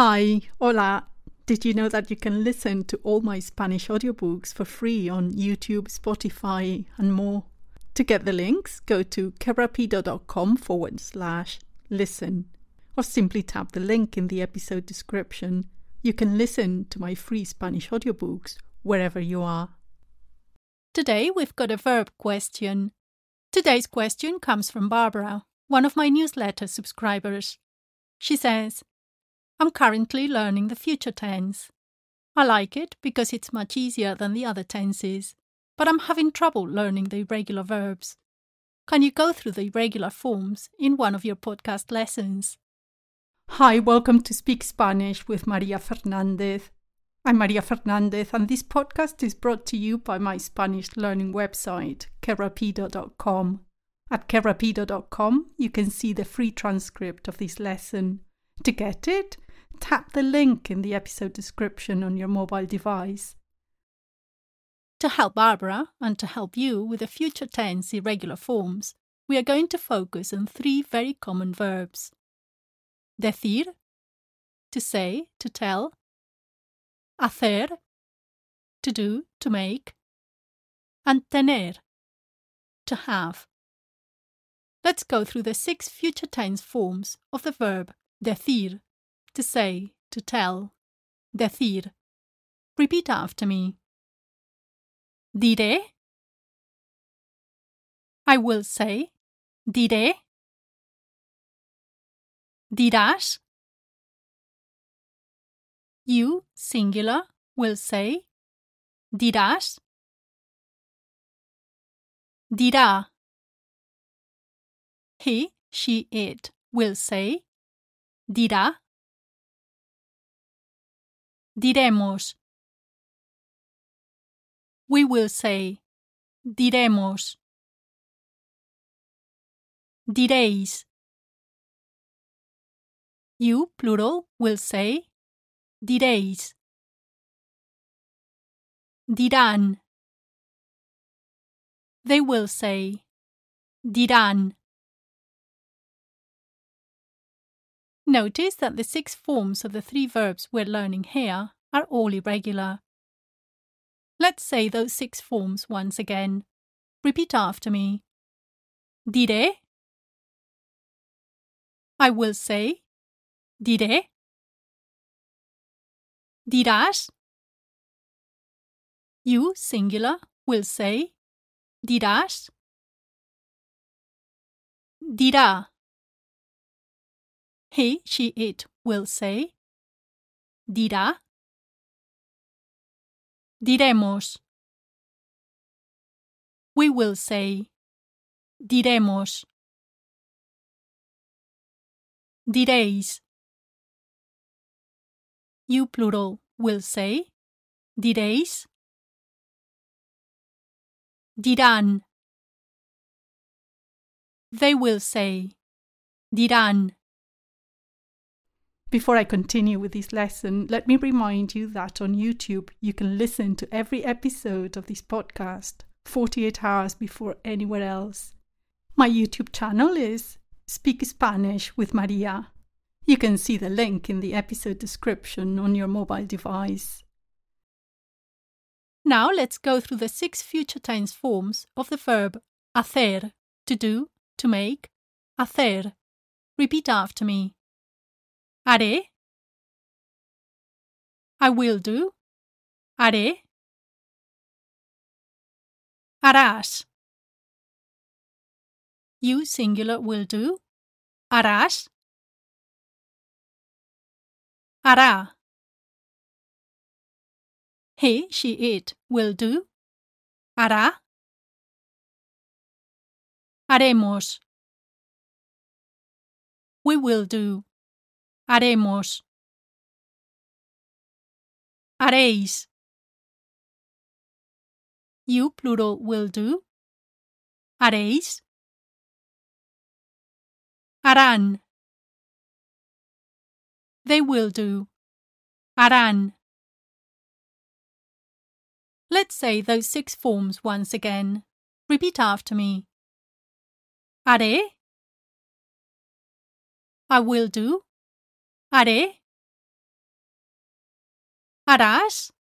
Hi, hola. Did you know that you can listen to all my Spanish audiobooks for free on YouTube, Spotify, and more? To get the links, go to kerapido.com forward slash listen, or simply tap the link in the episode description. You can listen to my free Spanish audiobooks wherever you are. Today we've got a verb question. Today's question comes from Barbara, one of my newsletter subscribers. She says, I'm currently learning the future tense. I like it because it's much easier than the other tenses, but I'm having trouble learning the irregular verbs. Can you go through the irregular forms in one of your podcast lessons? Hi, welcome to Speak Spanish with Maria Fernandez. I'm Maria Fernandez, and this podcast is brought to you by my Spanish learning website, kerapido.com. At kerapido.com, you can see the free transcript of this lesson. To get it, tap the link in the episode description on your mobile device. To help Barbara and to help you with the future tense irregular forms, we are going to focus on three very common verbs decir, to say, to tell, hacer, to do, to make, and tener, to have. Let's go through the six future tense forms of the verb decir to say, to tell. Decir. Repeat after me. Diré. I will say. Diré. Dirás. You, singular, will say. Dirás. Dirá. He, she, it will say. Dirá. Diremos. We will say. Diremos. Diréis. You, plural, will say. Diréis. Dirán. They will say. Dirán. Notice that the six forms of the three verbs we're learning here are all irregular. Let's say those six forms once again. Repeat after me. Diré. I will say. Diré. Dirás. You, singular, will say. Dirás. Dirá. He, she, it will say. Dirá. Diremos. We will say. Diremos. Diréis. You plural will say. Diréis. Dirán. They will say. Dirán. Before I continue with this lesson, let me remind you that on YouTube you can listen to every episode of this podcast 48 hours before anywhere else. My YouTube channel is Speak Spanish with Maria. You can see the link in the episode description on your mobile device. Now let's go through the six future tense forms of the verb hacer, to do, to make, hacer. Repeat after me. Haré. I will do. Haré. Harás. You singular will do. Harás. Hará. He, she, it will do. Hará. Haremos. We will do. Haremos. Haréis. You plural will do. Haréis. Harán. They will do. Harán. Let's say those six forms once again. Repeat after me. Haré. I will do. Haré. Harás.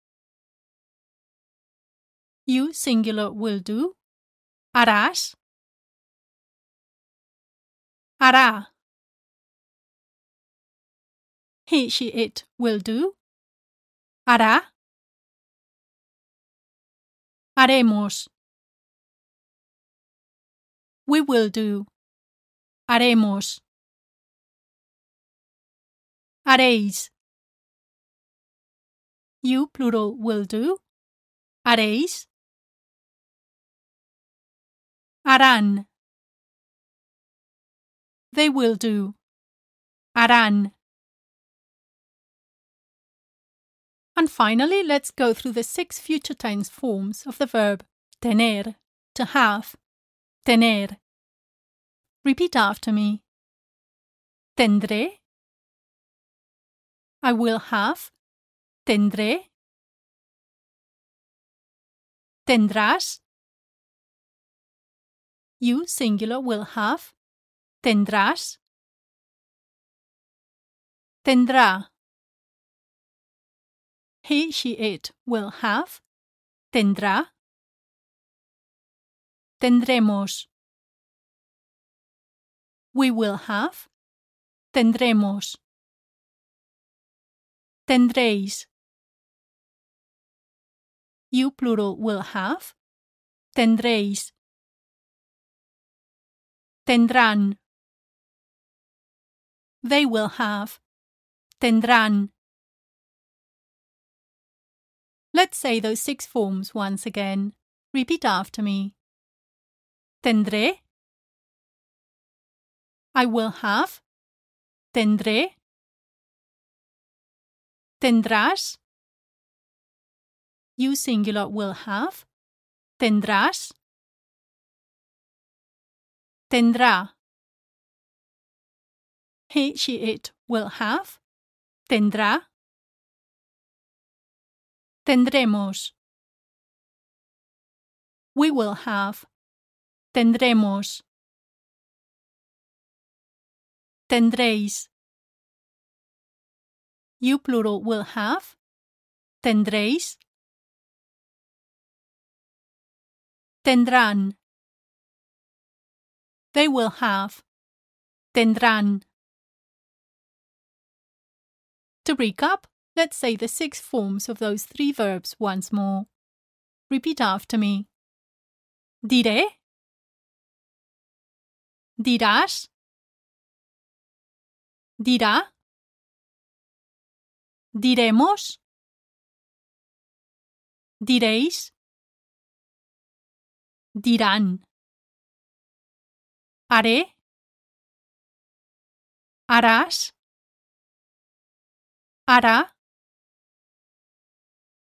You singular will do. Harás. Hará. He, she, it will do. Hará. Haremos. We will do. Haremos. Haréis. You plural will do. Haréis. Harán. They will do. Harán. And finally, let's go through the six future tense forms of the verb tener, to have, tener. Repeat after me. Tendré. I will have. Tendré. Tendrás. You singular will have. Tendrás. Tendrá. He, she, it will have. Tendrá. Tendremos. We will have. Tendremos. Tendréis. You plural will have. Tendréis. Tendrán. They will have. Tendrán. Let's say those six forms once again. Repeat after me. Tendré. I will have. Tendré. Tendrás. You singular will have. Tendrás. Tendrá. He, she, it will have. Tendrá. Tendremos. We will have. Tendremos. Tendréis. You plural will have. Tendréis. Tendrán. They will have. Tendrán. To recap, let's say the six forms of those three verbs once more. Repeat after me. Diré. Dirás. Dirá. Diremos. Diréis. Dirán. Haré. Harás. Hará.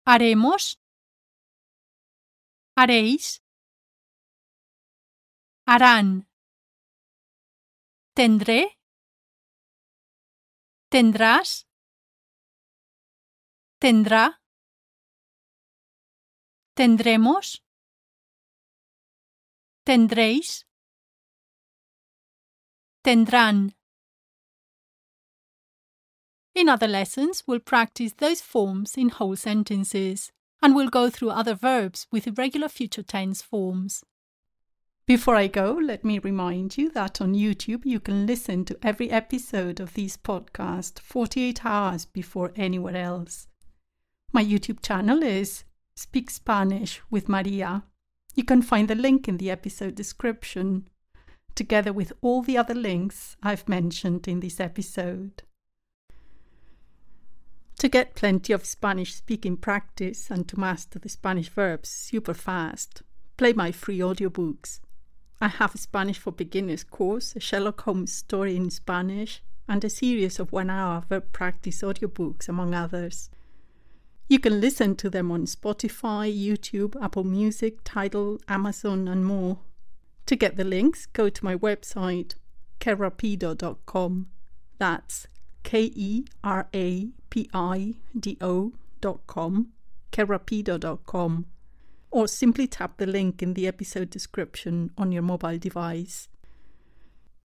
Haremos. Haréis. Harán. Tendré. Tendrás. Tendrá. Tendremos. Tendréis. Tendrán. In other lessons, we'll practice those forms in whole sentences, and we'll go through other verbs with irregular future tense forms. Before I go, let me remind you that on YouTube you can listen to every episode of this podcast 48 hours before anywhere else. My YouTube channel is Speak Spanish with Maria. You can find the link in the episode description, together with all the other links I've mentioned in this episode. To get plenty of Spanish speaking practice and to master the Spanish verbs super fast, play my free audiobooks. I have a Spanish for Beginners course, a Sherlock Holmes story in Spanish, and a series of one hour verb practice audiobooks, among others. You can listen to them on Spotify, YouTube, Apple Music, Tidal, Amazon, and more. To get the links, go to my website, kerapido.com. That's K E R A P I D O.com, kerapido.com or simply tap the link in the episode description on your mobile device.